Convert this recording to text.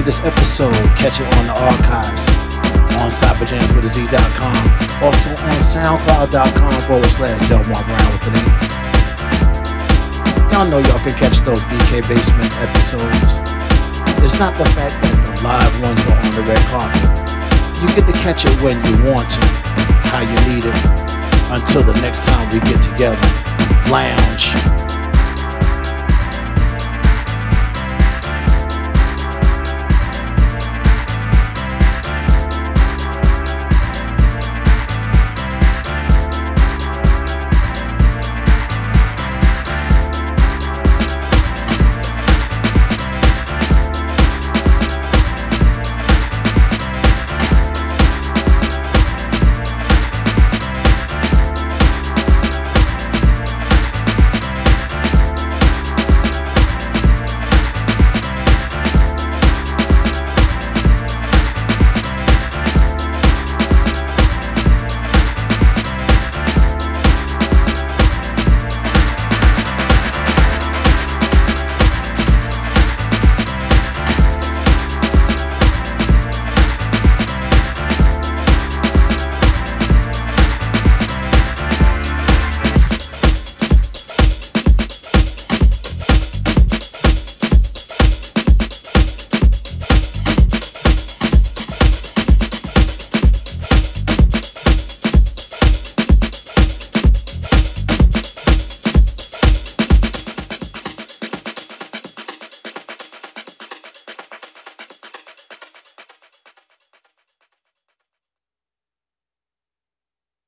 of this episode, catch it on the archives on cyberjamswithaz.com. Also on soundcloud.com forward slash Delmar Brown with the name. Y'all know y'all can catch those BK Basement episodes. It's not the fact that the live ones are on the red carpet. You get to catch it when you want to, how you need it. Until the next time we get together, lounge,